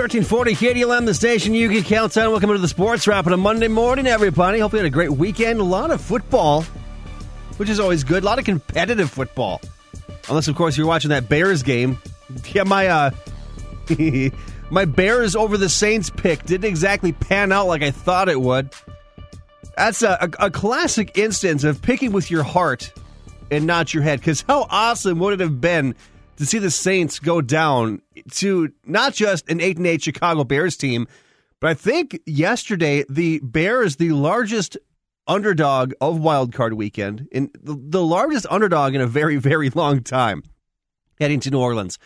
1340 KDLM, the station you can count on. Welcome to the Sports Wrap on a Monday morning, everybody. Hope you had a great weekend. A lot of football, which is always good. A lot of competitive football. Unless, of course, you're watching that Bears game. Yeah, my uh, my Bears over the Saints pick didn't exactly pan out like I thought it would. That's a, a, a classic instance of picking with your heart and not your head. Because how awesome would it have been to see the Saints go down to not just an 8 and 8 Chicago Bears team, but I think yesterday the Bears, the largest underdog of Wild Card Weekend, the, the largest underdog in a very, very long time, heading to New Orleans.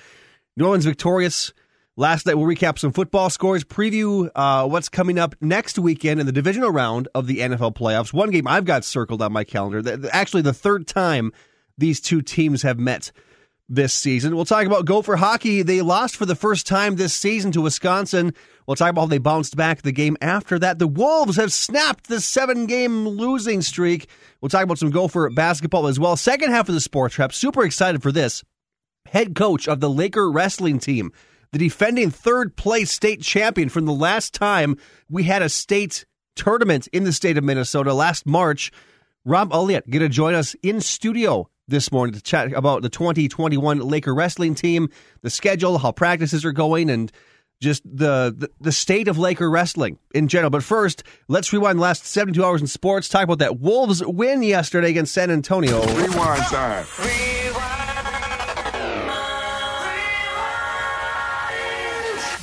New Orleans victorious. Last night, we'll recap some football scores, preview uh, what's coming up next weekend in the divisional round of the NFL playoffs. One game I've got circled on my calendar. Actually, the third time these two teams have met this season. We'll talk about Gopher hockey. They lost for the first time this season to Wisconsin. We'll talk about how they bounced back the game after that. The Wolves have snapped the seven game losing streak. We'll talk about some Gopher basketball as well. Second half of the sports wrap. Super excited for this. Head coach of the Laker wrestling team, the defending third place state champion from the last time we had a state tournament in the state of Minnesota last March. Rob Elliott going to join us in studio this morning to chat about the 2021 Laker wrestling team, the schedule, how practices are going, and just the, the, the state of Laker wrestling in general. But first, let's rewind the last 72 hours in sports. Talk about that Wolves win yesterday against San Antonio. Rewind time.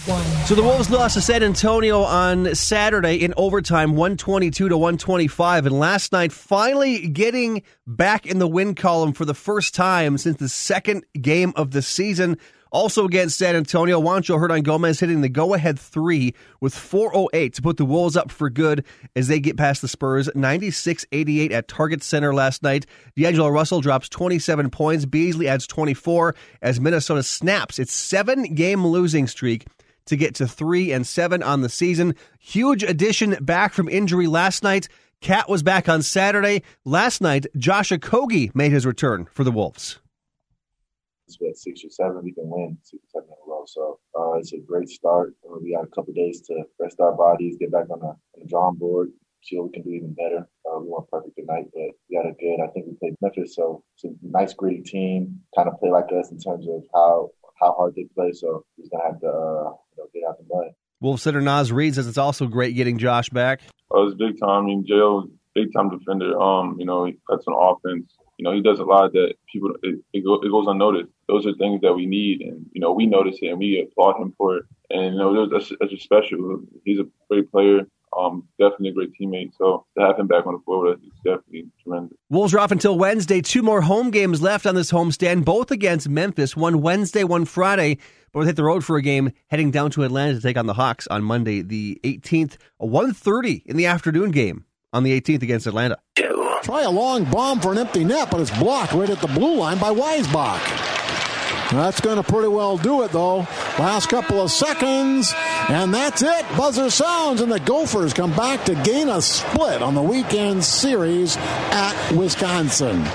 So the Wolves lost to San Antonio on Saturday in overtime, 122 to 125. And last night, finally getting back in the win column for the first time since the second game of the season. Also against San Antonio, Juancho Hernangomez hitting the go-ahead three with 4.08 to put the Wolves up for good as they get past the Spurs 96-88 at Target Center last night. D'Angelo Russell drops 27 points. Beasley adds 24 as Minnesota snaps its seven-game losing streak to get to three and seven on the season. Huge addition back from injury last night. KAT was back on Saturday. Last night, Josh Okogie made his return for the Wolves. At six or seven, we can win six or seven in a row. So uh, it's a great start. Uh, we got a couple days to rest our bodies, get back on the, on the drawing board, see what we can do even better. Uh, we weren't perfect tonight, but we got a good. I think we played Memphis, so it's a nice, gritty team. Kind of play like us in terms of how how hard they play. So he's gonna have to uh, you know, get out the mud. Wolf center Naz Reid says it's also great getting Josh back. Oh, it's big time. I mean, Joe, big time defender. Um, you know, that's an offense. You know, he does a lot that people it, it, go, it goes unnoticed. Those are things that we need, and you know, we notice it and we applaud him for it. And you know, that's, that's just special. He's a great player. Um, definitely a great teammate. So to have him back on the floor is definitely tremendous. Wolves are off until Wednesday. Two more home games left on this homestand, both against Memphis. One Wednesday, one Friday. But we'll hit the road for a game heading down to Atlanta to take on the Hawks on Monday, the 18th, a 1.30 in the afternoon game on the 18th against Atlanta. Try a long bomb for an empty net, but it's blocked right at the blue line by Weisbach. That's going to pretty well do it, though. Last couple of seconds, and that's it. Buzzer sounds, and the Gophers come back to gain a split on the weekend series at Wisconsin.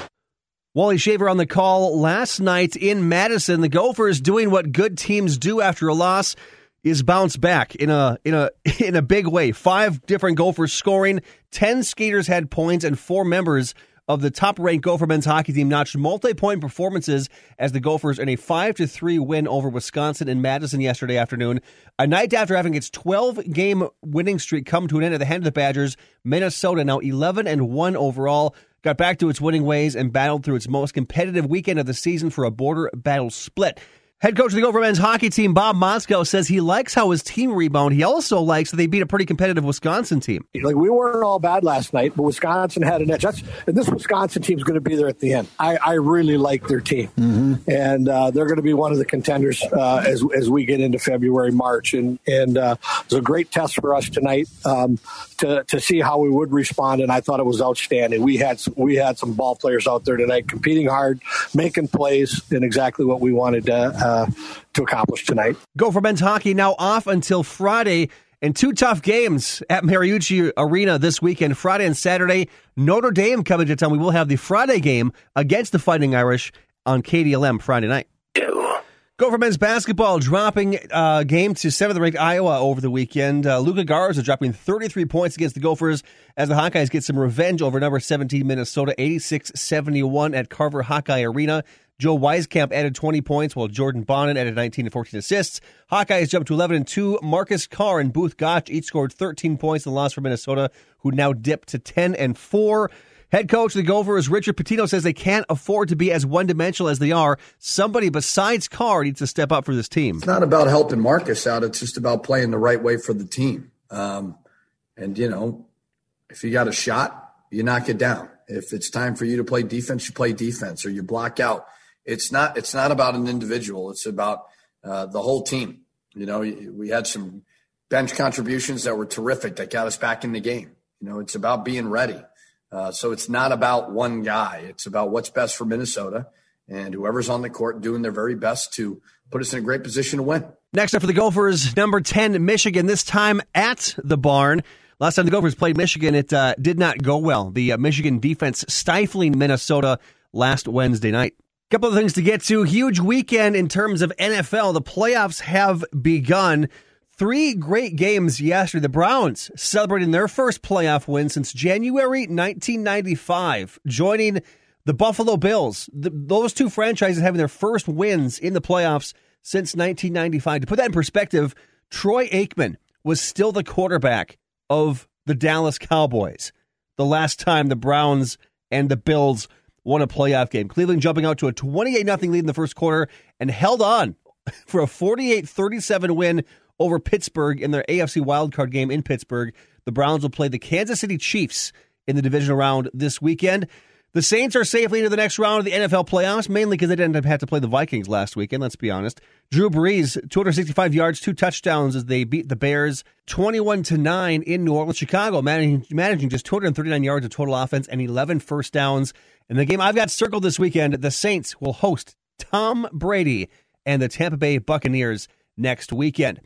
Wally Shaver on the call last night in Madison. The Gophers doing what good teams do after a loss is bounce back in a in a in a big way. Five different Gophers scoring, ten skaters had points, and four members of the top ranked Gopher men's hockey team notched multi point performances as the Gophers in a 5 to 3 win over Wisconsin in Madison yesterday afternoon. A night after having its 12 game winning streak come to an end at the hand of the Badgers, Minnesota now 11 and 1 overall. Got back to its winning ways and battled through its most competitive weekend of the season for a border battle split. Head coach of the Gopher men's hockey team, Bob Motzko, says he likes how his team rebound. He also likes that they beat a pretty competitive Wisconsin team. Like we weren't all bad last night, but Wisconsin had an edge. That's, and this Wisconsin team is going to be there at the end. I, I really like their team, mm-hmm. and uh, they're going to be one of the contenders uh, as as we get into February, March, and and uh, it was a great test for us tonight um, to to see how we would respond. And I thought it was outstanding. We had some, we had some ball players out there tonight competing hard, making plays, and exactly what we wanted to uh, to accomplish tonight. Gopher men's hockey now off until Friday. And two tough games at Mariucci Arena this weekend, Friday and Saturday. Notre Dame coming to town. We will have the Friday game against the Fighting Irish on KDLM Friday night. Gopher men's basketball dropping uh, game to seventh ranked Iowa over the weekend. Uh, Luka Garza dropping 33 points against the Gophers as the Hawkeyes get some revenge over number 17 Minnesota 86 71 at Carver Hawkeye Arena. Joe Wieskamp added 20 points, while Jordan Bohannon added 19 and 14 assists. Hawkeyes jumped to 11 and 2. Marcus Carr and Both Gach each scored 13 points in the loss for Minnesota, who now dipped to 10 and 4. Head coach of the Gophers, Richard Pitino, says they can't afford to be as one dimensional as they are. Somebody besides Carr needs to step up for this team. It's not about helping Marcus out, it's just about playing the right way for the team. Um, and, you know, if you got a shot, you knock it down. If it's time for you to play defense, you play defense or you block out. It's not it's not about an individual. It's about uh, the whole team. You know, we had some bench contributions that were terrific that got us back in the game. You know, it's about being ready. Uh, so it's not about one guy. It's about what's best for Minnesota and whoever's on the court doing their very best to put us in a great position to win. Next up for the Gophers, number 10, Michigan, this time at the barn. Last time the Gophers played Michigan, it uh, did not go well. The uh, Michigan defense stifling Minnesota last Wednesday night. Couple of things to get to. Huge weekend in terms of NFL. The playoffs have begun. Three great games yesterday. The Browns celebrating their first playoff win since January 1995, joining the Buffalo Bills. The, those two franchises having their first wins in the playoffs since 1995. To put that in perspective, Troy Aikman was still the quarterback of the Dallas Cowboys the last time the Browns and the Bills won a playoff game. Cleveland jumping out to a 28 0 lead in the first quarter and held on for a 48 37 win over Pittsburgh in their AFC wildcard game in Pittsburgh. The Browns will play the Kansas City Chiefs in the divisional round this weekend. The Saints are safely into the next round of the NFL playoffs, mainly because they didn't have to play the Vikings last weekend, let's be honest. Drew Brees, 265 yards, two touchdowns as they beat the Bears 21 to 9 in New Orleans. Chicago managing, managing just 239 yards of total offense and 11 first downs. In the game I've got circled this weekend, the Saints will host Tom Brady and the Tampa Bay Buccaneers next weekend.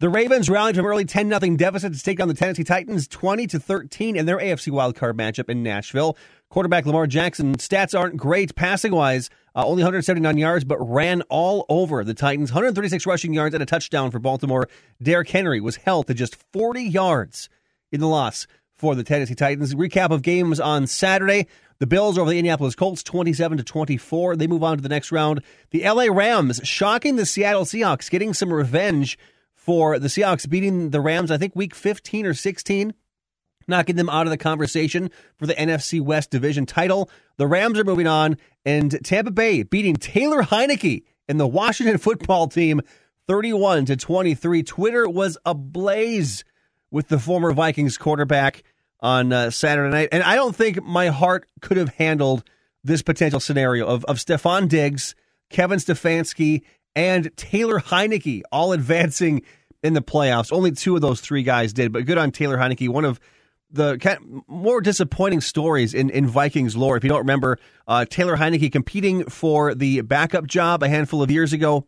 The Ravens rallied from early 10 0 deficit to take down the Tennessee Titans 20 to 13 in their AFC wildcard matchup in Nashville. Quarterback Lamar Jackson stats aren't great passing wise, uh, only 179 yards, but ran all over the Titans. 136 rushing yards and a touchdown for Baltimore. Derrick Henry was held to just 40 yards in the loss for the Tennessee Titans. Recap of games on Saturday. The Bills over the Indianapolis Colts 27 to 24. They move on to the next round. The LA Rams shocking the Seattle Seahawks, getting some revenge for the Seahawks beating the Rams, I think week 15 or 16, knocking them out of the conversation for the NFC West division title. The Rams are moving on, and Tampa Bay beating Taylor Heinicke and the Washington football team 31 to 23. Twitter was ablaze with the former Vikings quarterback on uh, Saturday night. And I don't think my heart could have handled this potential scenario of, of Stefon Diggs, Kevin Stefanski, and Taylor Heinicke all advancing in the playoffs. Only two of those three guys did, but good on Taylor Heinicke. One of the more disappointing stories in, in Vikings lore. If you don't remember, uh, Taylor Heinicke competing for the backup job a handful of years ago,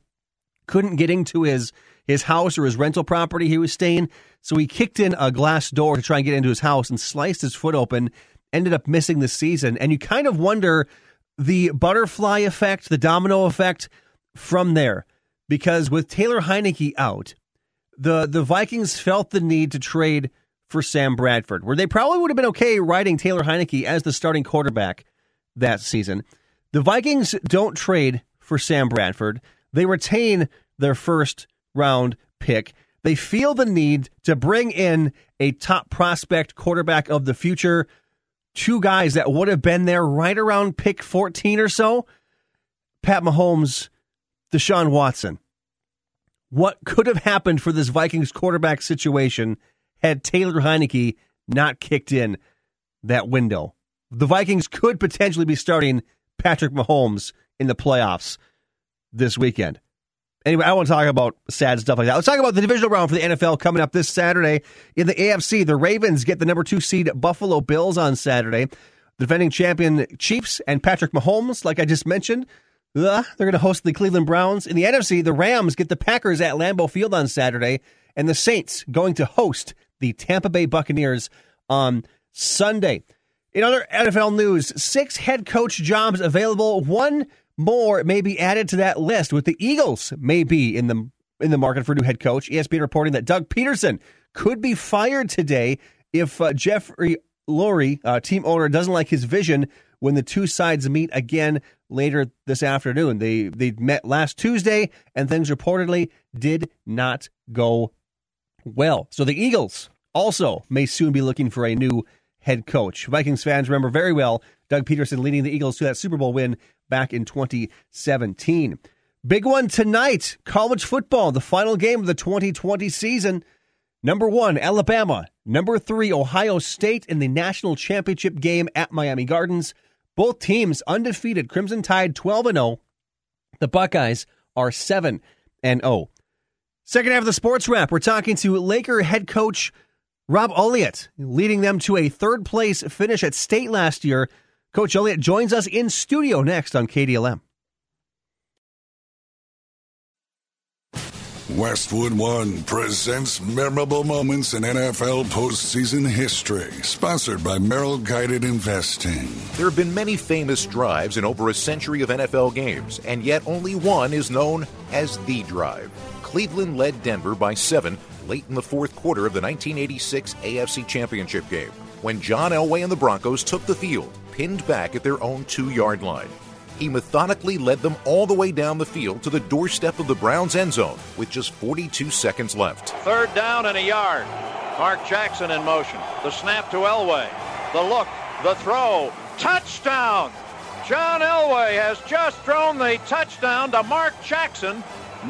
couldn't get into his his house or his rental property he was staying, so he kicked in a glass door to try and get into his house and sliced his foot open. Ended up missing the season, and you kind of wonder the butterfly effect, the domino effect from there because with Taylor Heinicke out, the the Vikings felt the need to trade for Sam Bradford, where they probably would have been okay riding Taylor Heinicke as the starting quarterback that season. The Vikings don't trade for Sam Bradford. They retain their first round pick. They feel the need to bring in a top prospect quarterback of the future. Two guys that would have been there right around pick 14 or so. Pat Mahomes Deshaun Watson. What could have happened for this Vikings quarterback situation had Taylor Heinicke not kicked in that window? The Vikings could potentially be starting Patrick Mahomes in the playoffs this weekend. Anyway, I want to talk about sad stuff like that. Let's talk about the divisional round for the NFL coming up this Saturday. In the AFC, the Ravens get the number two seed Buffalo Bills on Saturday. The defending champion Chiefs and Patrick Mahomes, like I just mentioned, they're going to host the Cleveland Browns. In the NFC, the Rams get the Packers at Lambeau Field on Saturday, and the Saints going to host the Tampa Bay Buccaneers on Sunday. In other NFL news, six head coach jobs available, one more may be added to that list, with the Eagles may be in the in the market for a new head coach. ESPN reporting that Doug Pederson could be fired today if uh, Jeffrey Lurie, uh, team owner, doesn't like his vision when the two sides meet again later this afternoon. They they met last Tuesday, and things reportedly did not go well. So the Eagles also may soon be looking for a new head coach. Vikings fans remember very well Doug Pederson leading the Eagles to that Super Bowl win back in 2017. Big one tonight college football, the final game of the 2020 season. Number one, Alabama. Number three, Ohio State in the national championship game at Miami Gardens. Both teams undefeated. Crimson Tide 12 and 0. The Buckeyes are 7 and 0. Second half of the sports wrap, we're talking to Laker head coach Rob Elliott, leading them to a third place finish at state last year. Coach Elliott joins us in studio next on KDLM. Westwood One presents memorable moments in NFL postseason history, sponsored by Merrill Guided Investing. There have been many famous drives in over a century of NFL games, and yet only one is known as the drive. Cleveland led Denver by seven late in the fourth quarter of the 1986 AFC Championship game when John Elway and the Broncos took the field, pinned back at their own two yard line. He methodically led them all the way down the field to the doorstep of the Browns' end zone with just 42 seconds left. Third down and a yard. Mark Jackson in motion. The snap to Elway. The look, the throw. Touchdown! John Elway has just thrown the touchdown to Mark Jackson.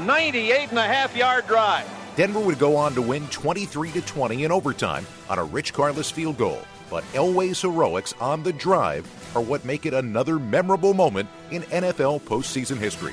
98 and a half yard drive. Denver would go on to win 23 to 20 in overtime on a Rich Karlis field goal. But Elway's heroics on the drive are what make it another memorable moment in NFL postseason history.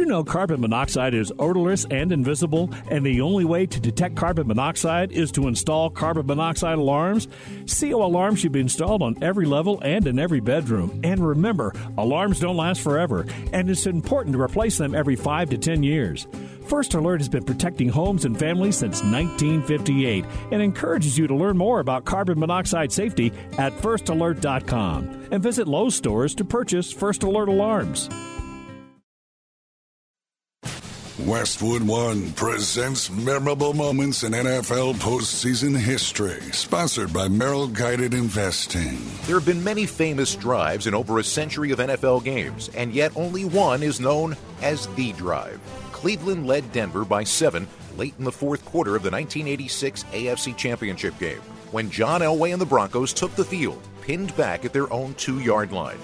know carbon monoxide is odorless and invisible, and the only way to detect carbon monoxide is to install carbon monoxide alarms? CO alarms should be installed on every level and in every bedroom. And remember, alarms don't last forever, and it's important to replace them every 5 to 10 years. First Alert has been protecting homes and families since 1958 and encourages you to learn more about carbon monoxide safety at firstalert.com and visit Lowe's stores to purchase First Alert alarms. Westwood One presents memorable moments in NFL postseason history, sponsored by Merrill Guided Investing. There have been many famous drives in over a century of NFL games, and yet only one is known as the drive. Cleveland led Denver by seven late in the fourth quarter of the 1986 AFC Championship game when John Elway and the Broncos took the field, pinned back at their own two yard line.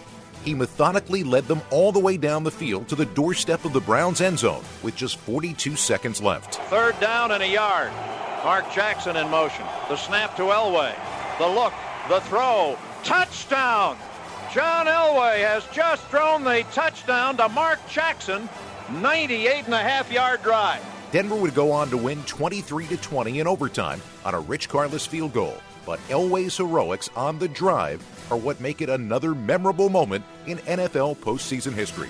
He methodically led them all the way down the field to the doorstep of the Browns' end zone with just 42 seconds left. Third down and a yard. Mark Jackson in motion. The snap to Elway. The look, the throw. Touchdown! John Elway has just thrown the touchdown to Mark Jackson. 98 and a half yard drive. Denver would go on to win 23 to 20 in overtime on a Rich Karlis field goal. But Elway's heroics on the drive are what make it another memorable moment in NFL postseason history.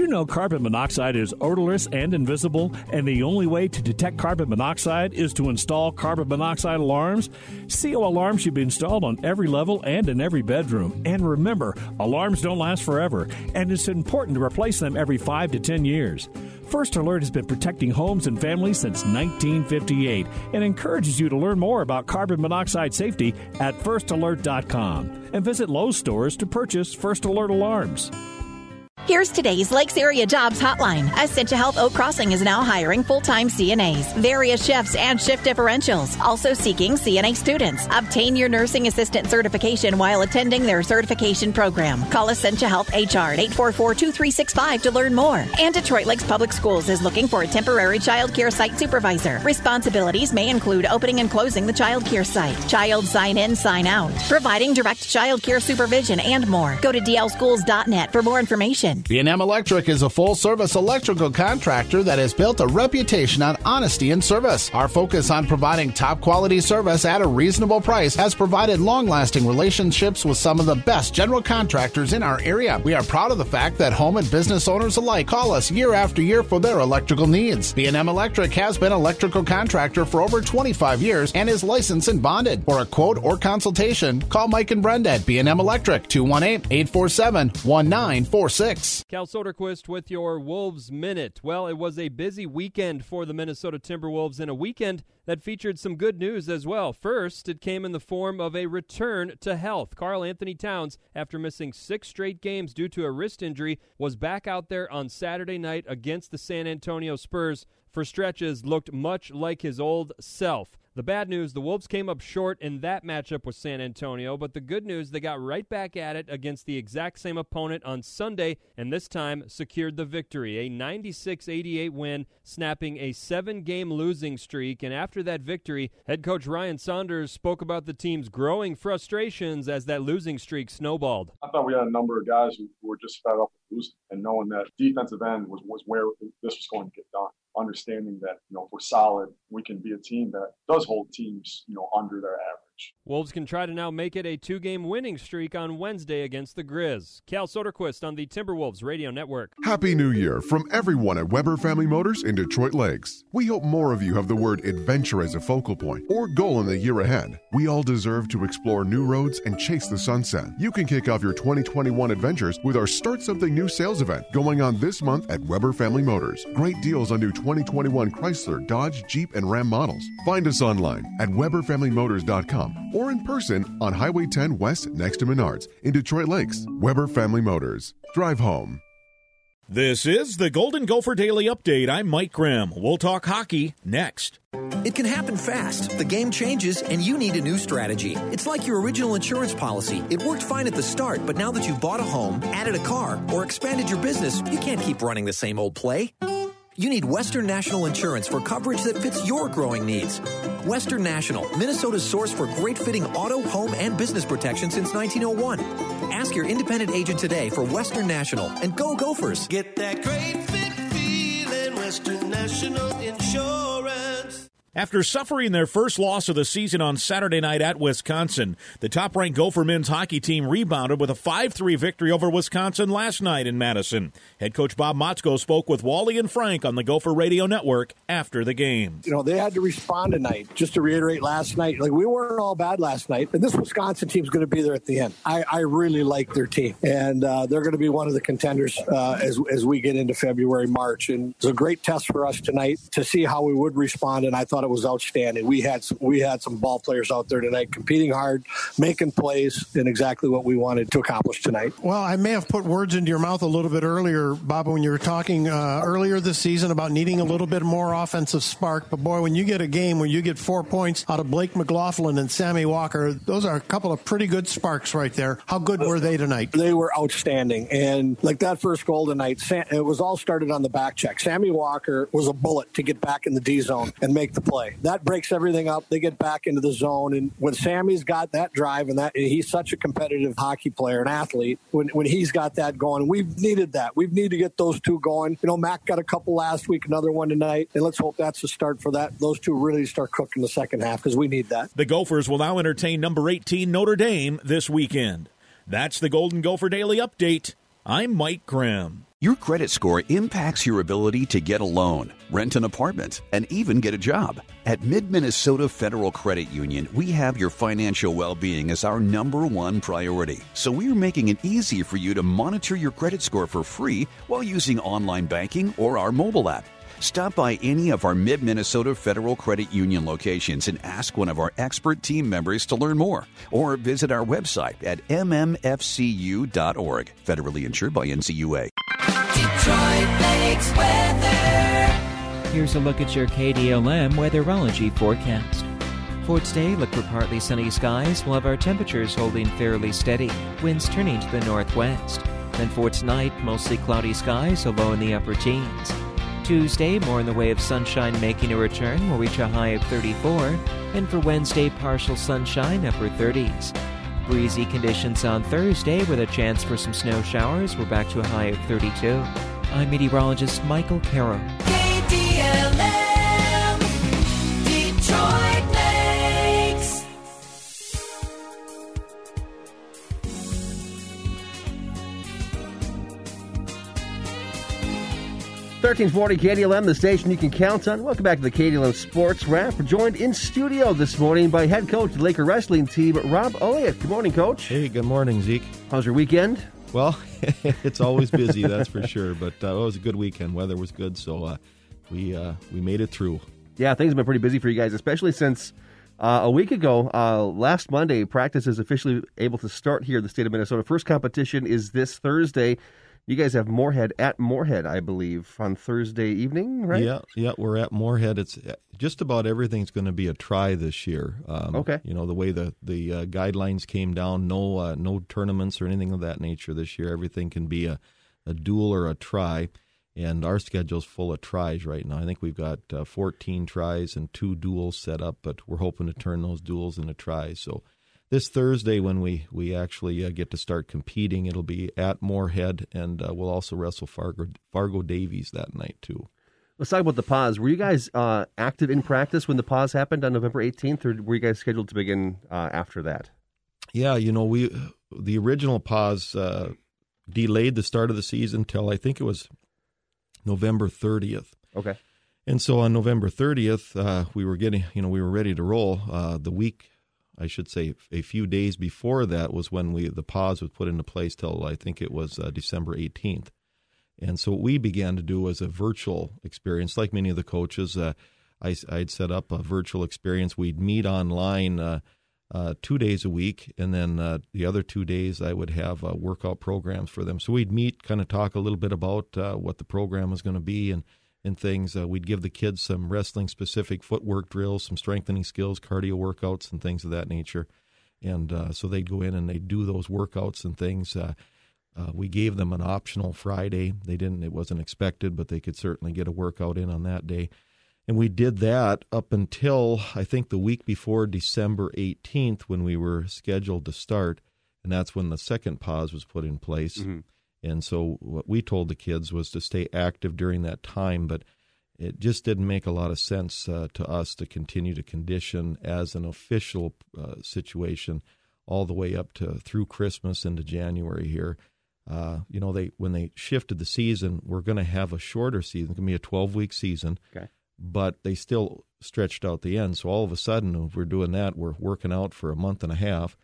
know carbon monoxide is odorless and invisible, and the only way to detect carbon monoxide is to install carbon monoxide alarms? CO alarms should be installed on every level and in every bedroom. And remember, alarms don't last forever, and it's important to replace them every 5 to 10 years. First Alert has been protecting homes and families since 1958 and encourages you to learn more about carbon monoxide safety at firstalert.com and visit Lowe's stores to purchase First Alert alarms. Here's today's Lakes Area Jobs Hotline. Essentia Health Oak Crossing is now hiring full-time CNAs, various shifts, and shift differentials. Also seeking CNA students. Obtain your nursing assistant certification while attending their certification program. Call Essentia Health HR at 844-2365 to learn more. And Detroit Lakes Public Schools is looking for a temporary child care site supervisor. Responsibilities may include opening and closing the child care site, child sign in, sign out, providing direct child care supervision, and more. Go to dlschools.net for more information. B&M Electric is a full-service electrical contractor that has built a reputation on honesty and service. Our focus on providing top-quality service at a reasonable price has provided long-lasting relationships with some of the best general contractors in our area. We are proud of the fact that home and business owners alike call us year after year for their electrical needs. B&M Electric has been electrical contractor for over 25 years and is licensed and bonded. For a quote or consultation, call Mike and Brenda at B&M Electric 218-847-1946. Cal Soderquist with your Wolves Minute. Well, it was a busy weekend for the Minnesota Timberwolves and a weekend that featured some good news as well. First, it came in the form of a return to health. Karl Anthony Towns, after missing six straight games due to a wrist injury, was back out there on Saturday night against the San Antonio Spurs for stretches, looked much like his old self. The bad news, the Wolves came up short in that matchup with San Antonio, but the good news, they got right back at it against the exact same opponent on Sunday, and this time secured the victory. A 96 88 win, snapping a seven game losing streak. And after that victory, head coach Ryan Saunders spoke about the team's growing frustrations as that losing streak snowballed. I thought we had a number of guys who were just fed up with losing and knowing that defensive end was, was where this was going to get done understanding that you know if we're solid, we can be a team that does hold teams you know under their average. Wolves can try to now make it a two-game winning streak on Wednesday against the Grizz. Cal Soderquist on the Timberwolves Radio Network. Happy New Year from everyone at Weber Family Motors in Detroit Lakes. We hope more of you have the word adventure as a focal point or goal in the year ahead. We all deserve to explore new roads and chase the sunset. You can kick off your 2021 adventures with our Start Something New sales event going on this month at Weber Family Motors. Great deals on new 2021 Chrysler, Dodge, Jeep, and Ram models. Find us online at WeberFamilyMotors.com or in person on Highway 10 West next to Menards in Detroit Lakes. Weber Family Motors. Drive home. This is the Golden Gopher Daily Update. I'm Mike Grimm. We'll talk hockey next. It can happen fast. The game changes, and you need a new strategy. It's like your original insurance policy. It worked fine at the start, but now that you've bought a home, added a car, or expanded your business, you can't keep running the same old play. You need Western National Insurance for coverage that fits your growing needs. Western National, Minnesota's source for great fitting auto, home, and business protection since 1901. Ask your independent agent today for Western National and go Gophers. Get that great fit feeling, Western National Insurance. After suffering their first loss of the season on Saturday night at Wisconsin, the top ranked Gopher men's hockey team rebounded with a 5 3 victory over Wisconsin last night in Madison. Head coach Bob Motzko spoke with Wally and Frank on the Gopher Radio Network after the game. You know, they had to respond tonight. Just to reiterate last night, like we weren't all bad last night, and this Wisconsin team's going to be there at the end. I, I really like their team, and uh, they're going to be one of the contenders uh, as, as we get into February, March. And it's a great test for us tonight to see how we would respond, and I thought it was outstanding. We had some, we had some ball players out there tonight competing hard, making plays, and exactly what we wanted to accomplish tonight. Well, I may have put words into your mouth a little bit earlier, Bob, when you were talking uh, earlier this season about needing a little bit more offensive spark. But boy, when you get a game where you get four points out of Blake McLaughlin and Sammy Walker, those are a couple of pretty good sparks right there. How good were they tonight? They were outstanding, and like that first goal tonight, Sam, it was all started on the back check. Sammy Walker was a bullet to get back in the D zone and make the play. That breaks everything up. They get back into the zone, and when Sammy's got that drive and that he's such a competitive hockey player, an athlete. When when he's got that going, we've needed that. We've needed to get those two going. You know, Mac got a couple last week, another one tonight, and let's hope that's the start for that. Those two really start cooking the second half because we need that. The Gophers will now entertain number 18 Notre Dame this weekend. That's the Golden Gopher Daily Update. I'm Mike Grimm. Your credit score impacts your ability to get a loan, rent an apartment, and even get a job. At Mid Minnesota Federal Credit Union, we have your financial well being as our number one priority. So we're making it easy for you to monitor your credit score for free while using online banking or our mobile app. Stop by any of our Mid Minnesota Federal Credit Union locations and ask one of our expert team members to learn more. Or visit our website at mmfcu.org. Federally insured by NCUA. Lakes weather. Here's a look at your KDLM weatherology forecast. For today, look for partly sunny skies. We'll have our temperatures holding fairly steady, winds turning to the northwest. Then for tonight, mostly cloudy skies, a low in the upper teens. Tuesday, more in the way of sunshine making a return, will reach a high of 34. And for Wednesday, partial sunshine, upper 30s. Breezy conditions on Thursday with a chance for some snow showers. We're back to a high of 32. I'm meteorologist Michael Carroll. KDLM. Detroit Lakes. 1340 KDLM, the station you can count on. Welcome back to the KDLM Sports Wrap. We're joined in studio this morning by head coach of the Laker wrestling team, Rob Elliott. Good morning, coach. Hey, good morning, Zeke. How's your weekend? Well, it's always busy, that's for sure. But uh, it was a good weekend. Weather was good, so uh, we uh, we made it through. Yeah, things have been pretty busy for you guys, especially since uh, a week ago, uh, last Monday, practice is officially able to start here in the state of Minnesota. First competition is this Thursday. You guys have Moorhead at Moorhead, I believe, on Thursday evening, right? Yeah, yeah, we're at Moorhead. It's uh, just about everything's going to be a try this year. Um, Okay. You know the way the the uh, guidelines came down, no uh, no tournaments or anything of that nature this year. Everything can be a, a duel or a try, and our schedule's full of tries right now. I think we've got uh, 14 tries and two duels set up, but we're hoping to turn those duels into tries. So this Thursday, when we we actually uh, get to start competing, it'll be at Moorhead, and uh, we'll also wrestle Fargo Fargo Davies that night too. Let's talk about the pause. Were you guys uh, active in practice when the pause happened on November 18th, or were you guys scheduled to begin uh, after that? Yeah, you know, we the original pause uh, delayed the start of the season till I think it was November 30th. Okay. And so on November 30th, uh, we were getting, you know, we were ready to roll. Uh, the week, I should say, a few days before that was when we the pause was put into place till I think it was uh, December 18th. And so what we began to do was a virtual experience, like many of the coaches. Uh, I, I'd set up a virtual experience. We'd meet online uh, uh, two days a week, and then uh, the other two days I would have uh, workout programs for them. So we'd meet, kind of talk a little bit about what the program was going to be and and things. Uh, we'd give the kids some wrestling specific footwork drills, some strengthening skills, cardio workouts, and things of that nature. And uh, so they'd go in and they'd do those workouts and things. Uh, uh, we gave them an optional Friday. They didn't; it wasn't expected, but they could certainly get a workout in on that day. And we did that up until I think the week before December 18th when we were scheduled to start. And that's when the second pause was put in place. Mhm. And so what we told the kids was to stay active during that time, but it just didn't make a lot of sense uh, to us to continue to condition as an official uh, situation all the way up to through Christmas into January here. Uh, you know, they when they shifted the season, we're going to have a shorter season. It's going to be a 12 week season Okay. but they still stretched out the end. So all of a sudden, if we're doing that, we're working out for a month and a half,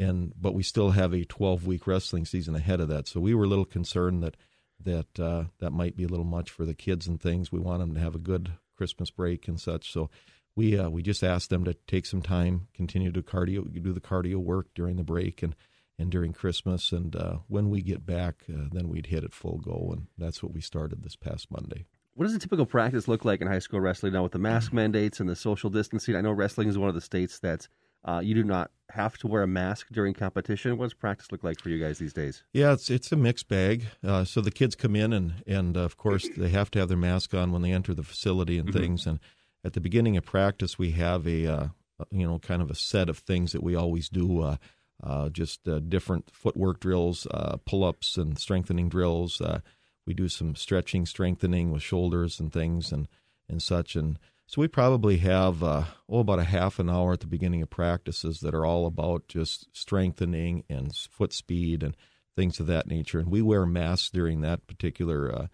and but we still have a 12 week wrestling season ahead of that. So we were a little concerned that that uh, that might be a little much for the kids and things. We want them to have a good Christmas break and such. So we uh, we just asked them to take some time, continue to cardio, do the cardio work during the break and and during Christmas, and uh, when we get back, uh, then we'd hit it full go, and that's what we started this past Monday. What does a typical practice look like in high school wrestling now with the mask mandates and the social distancing? I know wrestling is one of the states that uh, you do not have to wear a mask during competition. What does practice look like for you guys these days? Yeah, it's it's a mixed bag. Uh, so the kids come in and and uh, of course they have to have their mask on when they enter the facility and Mhm. things. And at the beginning of practice, we have a uh, you know kind of a set of things that we always do. Uh, uh, just uh, different footwork drills, uh, pull ups, and strengthening drills. Uh, we do some stretching, strengthening with shoulders and things and and such. And so we probably have uh, oh about a half an hour at the beginning of practices that are all about just strengthening and foot speed and things of that nature. And we wear masks during that particular uh,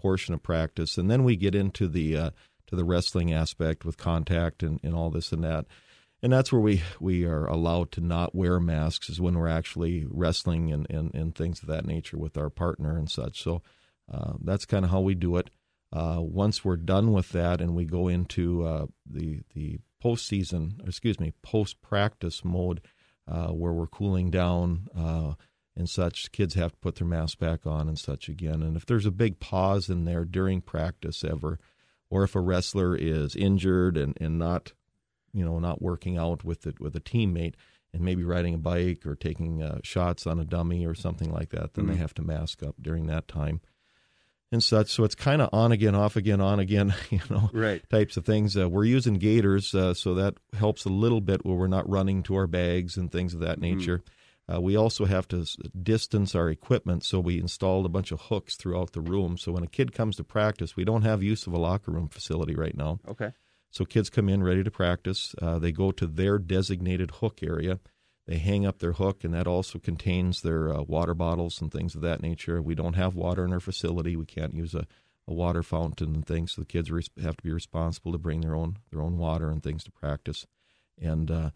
portion of practice, and then we get into the uh, to the wrestling aspect with contact and, and all this and that. And that's where we, we are allowed to not wear masks is when we're actually wrestling and, and, and things of that nature with our partner and such. So uh, that's kind of how we do it. Uh, once we're done with that and we go into uh, the the postseason, excuse me, post practice mode, uh, where we're cooling down uh, and such, kids have to put their mask back on and such again. And if there's a big pause in there during practice ever, or if a wrestler is injured and, and not, you know, not working out with it with a teammate and maybe riding a bike or taking uh, shots on a dummy or something like that, then mm-hmm. they have to mask up during that time and such. So it's kind of on again, off again, on again, you know, right. types of things. Uh, we're using gaiters, uh, so that helps a little bit where we're not running to our bags and things of that mm-hmm. nature. Mm-hmm. Uh, we also have to distance our equipment, so we installed a bunch of hooks throughout the room. So when a kid comes to practice, we don't have use of a locker room facility right now. Okay. So kids come in ready to practice. Uh, they go to their designated hook area they hang up their hook, and that also contains their uh, water bottles and things of that nature. We don't have water in our facility. We can't use a, a water fountain and things. So the kids have to be responsible to bring their own their own water and things to practice. And uh,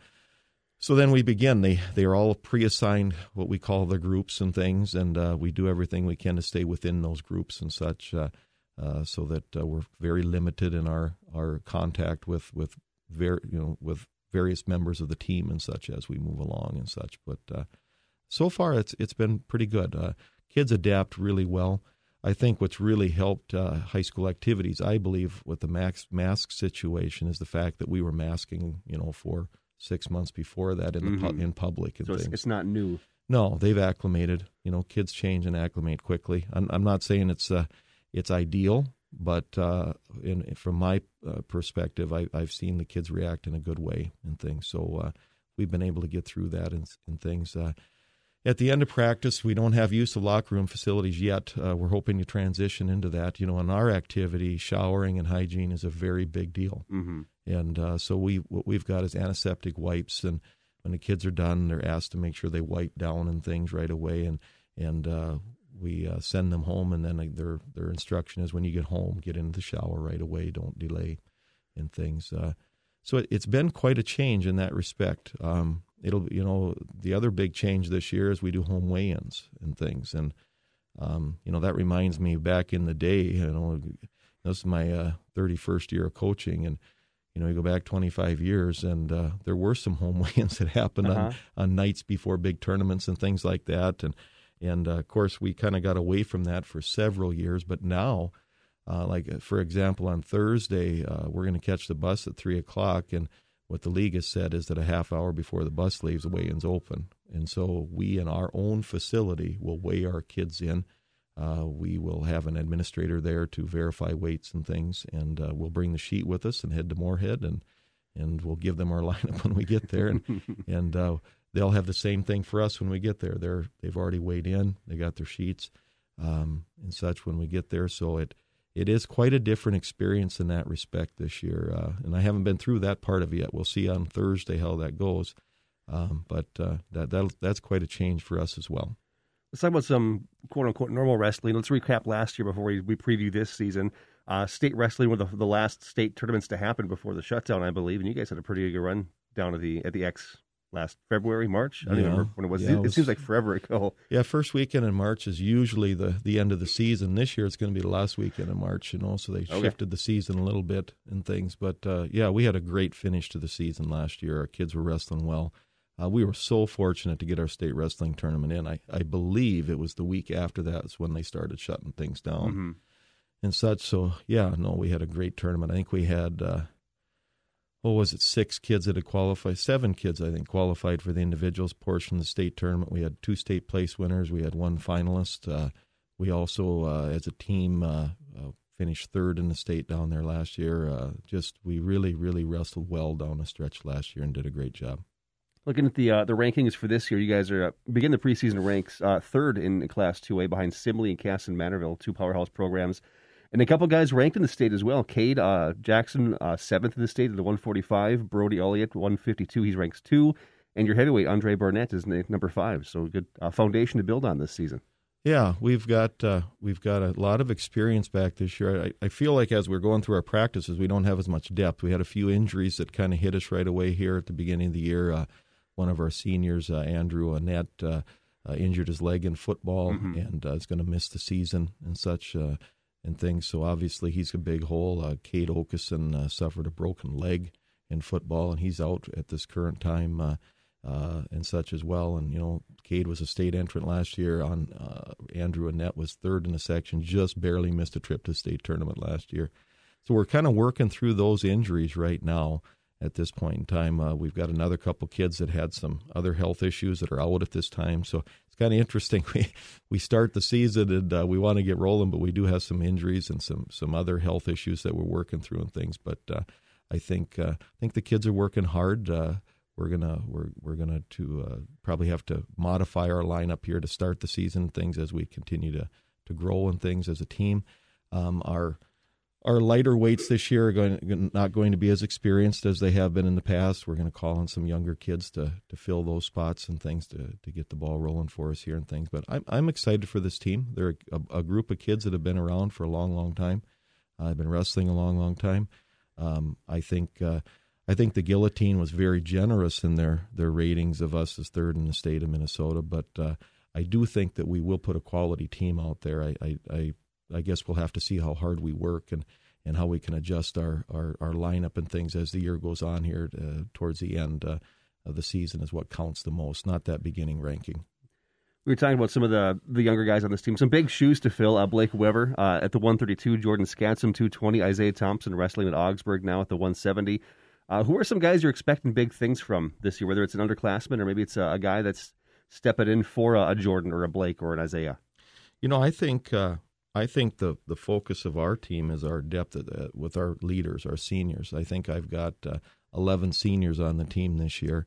so then we begin. They they are all pre-assigned what we call the groups and things, and uh, we do everything we can to stay within those groups and such, uh, uh, so that uh, we're very limited in our our contact with with very you know with various members of the team and such as we move along and such. But uh, so far, it's it's been pretty good. Uh, kids adapt really well. I think what's really helped uh, high school activities, I believe, with the mask mask situation, is the fact that we were masking, you know, for six months before that in mm-hmm. pu- in public and so things. It's, it's not new. No, they've acclimated. You know, kids change and acclimate quickly. I'm, I'm not saying it's uh, it's ideal, but uh, in, from my uh, perspective, I, have seen the kids react in a good way and things. So uh, we've been able to get through that and, and things. Uh, at the end of practice, we don't have use of locker room facilities yet. Uh, we're hoping to transition into that. You know, in our activity, showering and hygiene is a very big deal, mm-hmm. and uh, so we what we've got is antiseptic wipes, and when the kids are done, they're asked to make sure they wipe down and things right away, and and we uh, send them home, and then their their instruction is when you get home, get into the shower right away, don't delay, and things. Uh, so it, has been quite a change in that respect. Um, it'll you know the other big change this year is we do home weigh-ins and things, and um, you know that reminds me back in the day. You know, this is my uh, 31st year of coaching, and you know, you go back 25 years, and uh, there were some home weigh-ins that happened uh-huh. on, on nights before big tournaments and things like that. And and uh, of course, we kind of got away from that for several years. But now, uh, like uh, for example, on Thursday, uh, we're going to catch the bus at three o'clock, and what the league has said is that a half hour before the bus leaves, the weigh-ins open, and so we in our own facility will weigh our kids in. Uh, we will have an administrator there to verify weights and things, and uh, we'll bring the sheet with us and head to Moorhead, and and we'll give them our lineup when we get there, and and they'll have the same thing for us when we get there. They're they've already weighed in, they got their sheets um, and such when we get there. So it it is quite a different experience in that respect this year. Uh, and I haven't been through that part of it yet. We'll see on Thursday how that goes. Um, but uh, that that that's quite a change for us as well. Let's talk about some quote unquote normal wrestling. Let's recap last year before we, we preview this season. Uh, state wrestling were the, the last state tournaments to happen before the shutdown, I believe, and you guys had a pretty good run down at the at the X last February, March. I don't yeah. remember when it was. Yeah, it, it, was, seems like forever ago. Yeah, first weekend in March is usually the the end of the season. This year it's going to be the last weekend in March, you know, so they okay. shifted the season a little bit and things. But uh, yeah, we had a great finish to the season last year. Our kids were wrestling well. Uh, we were so fortunate to get our state wrestling tournament in. I, I believe it was the week after that is when they started shutting things down mm-hmm. and such. So yeah, no, we had a great tournament. I think we had. Uh, what was it, six kids that had qualified, seven kids, I think, qualified for the individuals portion of the state tournament. We had two state place winners. We had one finalist. Uh, we also, uh, as a team, uh, uh finished third in the state down there last year. Uh, just, we really, really wrestled well down the stretch last year and did a great job. Looking at the uh, the rankings for this year, you guys are begin the preseason ranks third in Class 2A behind Simley and Kasson-Mantorville, two powerhouse programs. And a couple guys ranked in the state as well. Cade uh, Jackson, uh, seventh in the state at the 145. Brody Elliott, 152. He's ranks two. and your heavyweight Andre Barnett is number five. So good uh, foundation to build on this season. Yeah, we've got uh, we've got a lot of experience back this year. I, I, feel like as we're going through our practices, we don't have as much depth. We had a few injuries that kind of hit us right away here at the beginning of the year. Uh, one of our seniors, uh, Andrew Annette, uh, uh, injured his leg in football mm-hmm. and uh, is going to miss the season and such and things. So obviously he's a big hole. Uh, Cade Okeson suffered a broken leg in football, and he's out at this current time uh, and such as well. And you know, Cade was a state entrant last year. On uh, Andrew Annette was third in the section, just barely missed a trip to state tournament last year. So we're kind of working through those injuries right now. At this point in time, uh, we've got another couple kids that had some other health issues that are out at this time. So it's kind of interesting. We we start the season and uh, we want to get rolling, but we do have some injuries and some some other health issues that we're working through and things. But uh, I think uh, I think the kids are working hard we're gonna we're we're gonna to uh, probably have to modify our lineup here to start the season. Things as we continue to to grow and things as a team. Um, our our lighter weights this year are going not going to be as experienced as they have been in the past. We're going to call on some younger kids to to fill those spots and things to to get the ball rolling for us here and things. But I'm I'm excited for this team. They're a, a group of kids that have been around for a long, long time. I've been wrestling a long, long time. Um, I think. Uh, I think the Guillotine was very generous in their their ratings of us as third in the state of Minnesota, but uh, I do think that we will put a quality team out there. I, I, I, I guess we'll have to see how hard we work and, and how we can adjust our, our, our lineup and things as the year goes on here uh, towards the end uh, of the season is what counts the most, not that beginning ranking. We were talking about some of the the younger guys on this team. Some big shoes to fill. Uh, Blake Weber uh, at the 132, Jordan Scatsum 220, Isaiah Thompson wrestling at Augsburg now at the 170. Uh, who are some guys you're expecting big things from this year? Whether it's an underclassman or maybe it's a, a guy that's stepping in for a, a, Jordan or a Blake or an Isaiah. You know, I think uh, I think the the focus of our team is our depth uh, with our leaders, our seniors. I think I've got uh, 11 seniors on the team this year,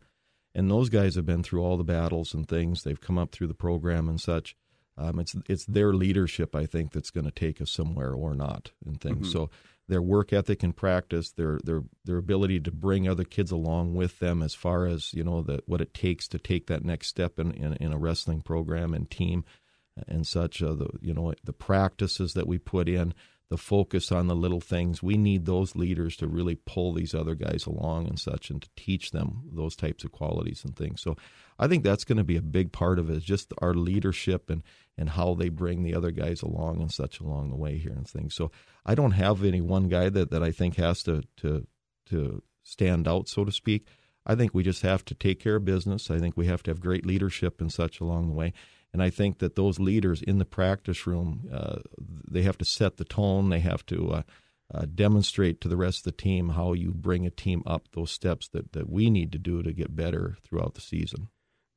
and those guys have been through all the battles and things. They've come up through the program and such. Um, it's it's their leadership, I think, that's going to take us somewhere or not and things. Mm-hmm. So their work ethic and practice, their their their ability to bring other kids along with them as far as you know that what it takes to take that next step in, in, in a wrestling program and team and such. Uh, the you know the practices that we put in, the focus on the little things. We need those leaders to really pull these other guys along and such, and to teach them those types of qualities and things. So, I think that's going to be a big part of it. just our leadership and and how they bring the other guys along and such along the way here and things. So, I don't have any one guy that that I think has to to to stand out, so to speak. I think we just have to take care of business. I think we have to have great leadership and such along the way. And I think that those leaders in the practice room, uh, they have to set the tone. They have to uh, uh, demonstrate to the rest of the team how you bring a team up those steps that, that we need to do to get better throughout the season.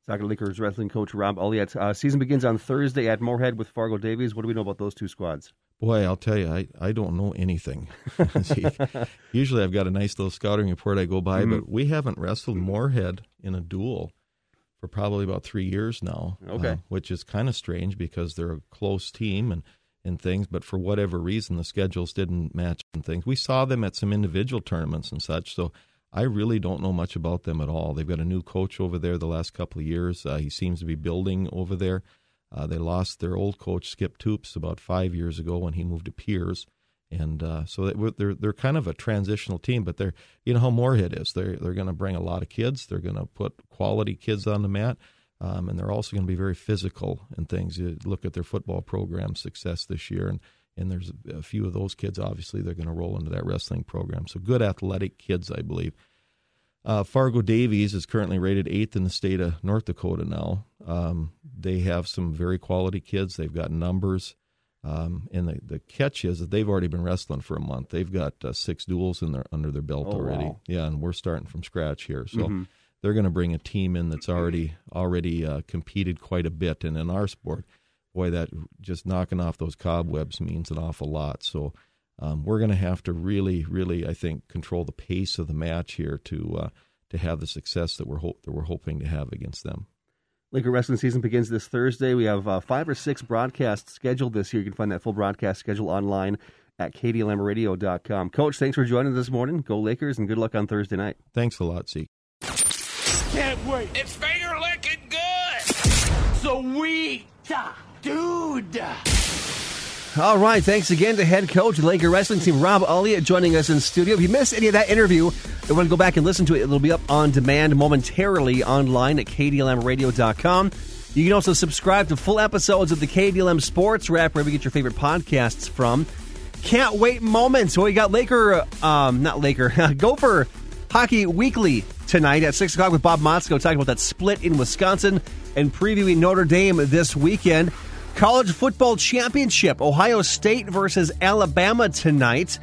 Saga Lakers wrestling coach Rob Elliott. Uh, season begins on Thursday at Moorhead with Fargo Davies. What do we know about those two squads? Boy, I'll tell you, I, I don't know anything. Usually I've got a nice little scouting report I go by, mm-hmm. but we haven't wrestled Moorhead in a duel for probably about three years now. Okay, uh, which is kind of strange because they're a close team and and things, but for whatever reason the schedules didn't match and things. We saw them at some individual tournaments and such, so I really don't know much about them at all. They've got a new coach over there the last couple of years. Uh, he seems to be building over there. Uh, they lost their old coach Skip Toops about five years ago when he moved to Pierz and uh, so they're they're kind of a transitional team, but they're you know how Moorhead is. They're they're going to bring a lot of kids. They're going to put quality kids on the mat, um, and they're also going to be very physical and things. You look at their football program success this year, and and there's a few of those kids. Obviously, they're going to roll into that wrestling program. So good athletic kids, I believe. Uh, Fargo Davies is currently rated eighth in the state of North Dakota now. Um, they have some very quality kids. They've got numbers. Um, and the, the catch is that they've already been wrestling for a month. They've got uh, six duels in their under their belt oh, already. Wow. Yeah, and we're starting from scratch here. So mm-hmm. they're going to bring a team in that's already already uh, competed quite a bit. And in our sport, boy, that just knocking off those cobwebs means an awful lot. So um, we're going to have to really, really, I think, control the pace of the match here to uh, to have the success that we're ho- that we're hoping to have against them. Laker wrestling season begins this Thursday. We have uh, five or six broadcasts scheduled this year. You can find that full broadcast schedule online at kdlmradio.com. Coach, thanks for joining us this morning. Go Lakers and good luck on Thursday night. Thanks a lot, Zeke. can't wait. It's finger licking good. Sweet, dude. All right, thanks again to head coach Laker wrestling team Rob Elliott joining us in studio. If you missed any of that interview, you want to go back and listen to it, it'll be up on demand momentarily online at kdlmradio.com. You can also subscribe to full episodes of the KDLM Sports Wrap wherever you get your favorite podcasts from. Can't wait moments. So we got Laker, um, not Laker, Gopher Hockey Weekly tonight at 6 o'clock with Bob Motzko talking about that split in Wisconsin and previewing Notre Dame this weekend. College Football Championship, Ohio State versus Alabama tonight.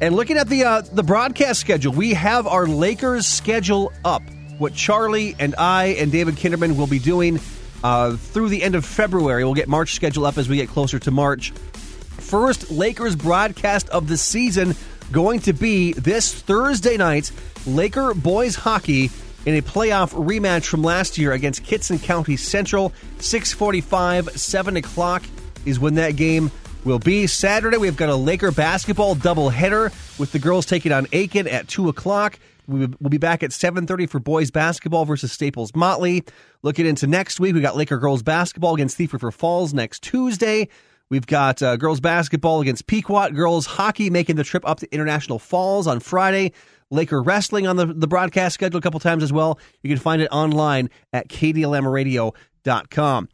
And looking at the uh, the broadcast schedule, we have our Lakers schedule up. What Charlie and I and David Kinderman will be doing uh, through the end of February. We'll get March schedule up as we get closer to March. First Lakers broadcast of the season going to be this Thursday night. Laker boys hockey in a playoff rematch from last year against Kittson County Central. 645, 7 o'clock is when that game will be. Saturday, we've got a Laker basketball doubleheader with the girls taking on Aitkin at 2 o'clock. We'll be back at 7.30 for boys basketball versus Staples Motley. Looking into next week, we got Laker girls basketball against Thief River Falls next Tuesday. We've got uh, girls basketball against Pequot, girls hockey making the trip up to International Falls on Friday. Laker Wrestling on the, the broadcast schedule a couple times as well. You can find it online at kdlmradio.com.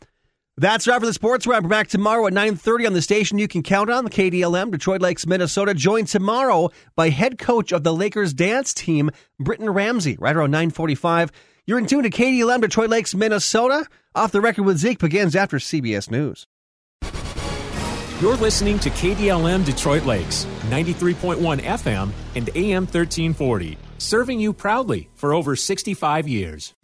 That's right for the sports wrap. We're back tomorrow at 9.30 on the station you can count on, the KDLM, Detroit Lakes, Minnesota. Joined tomorrow by head coach of the Lakers dance team, Britton Ramsey, right around 9.45. You're in tune to KDLM, Detroit Lakes, Minnesota. Off the record with Zeke begins after CBS News. You're listening to KDLM Detroit Lakes, 93.1 FM and AM 1340, serving you proudly for over 65 years.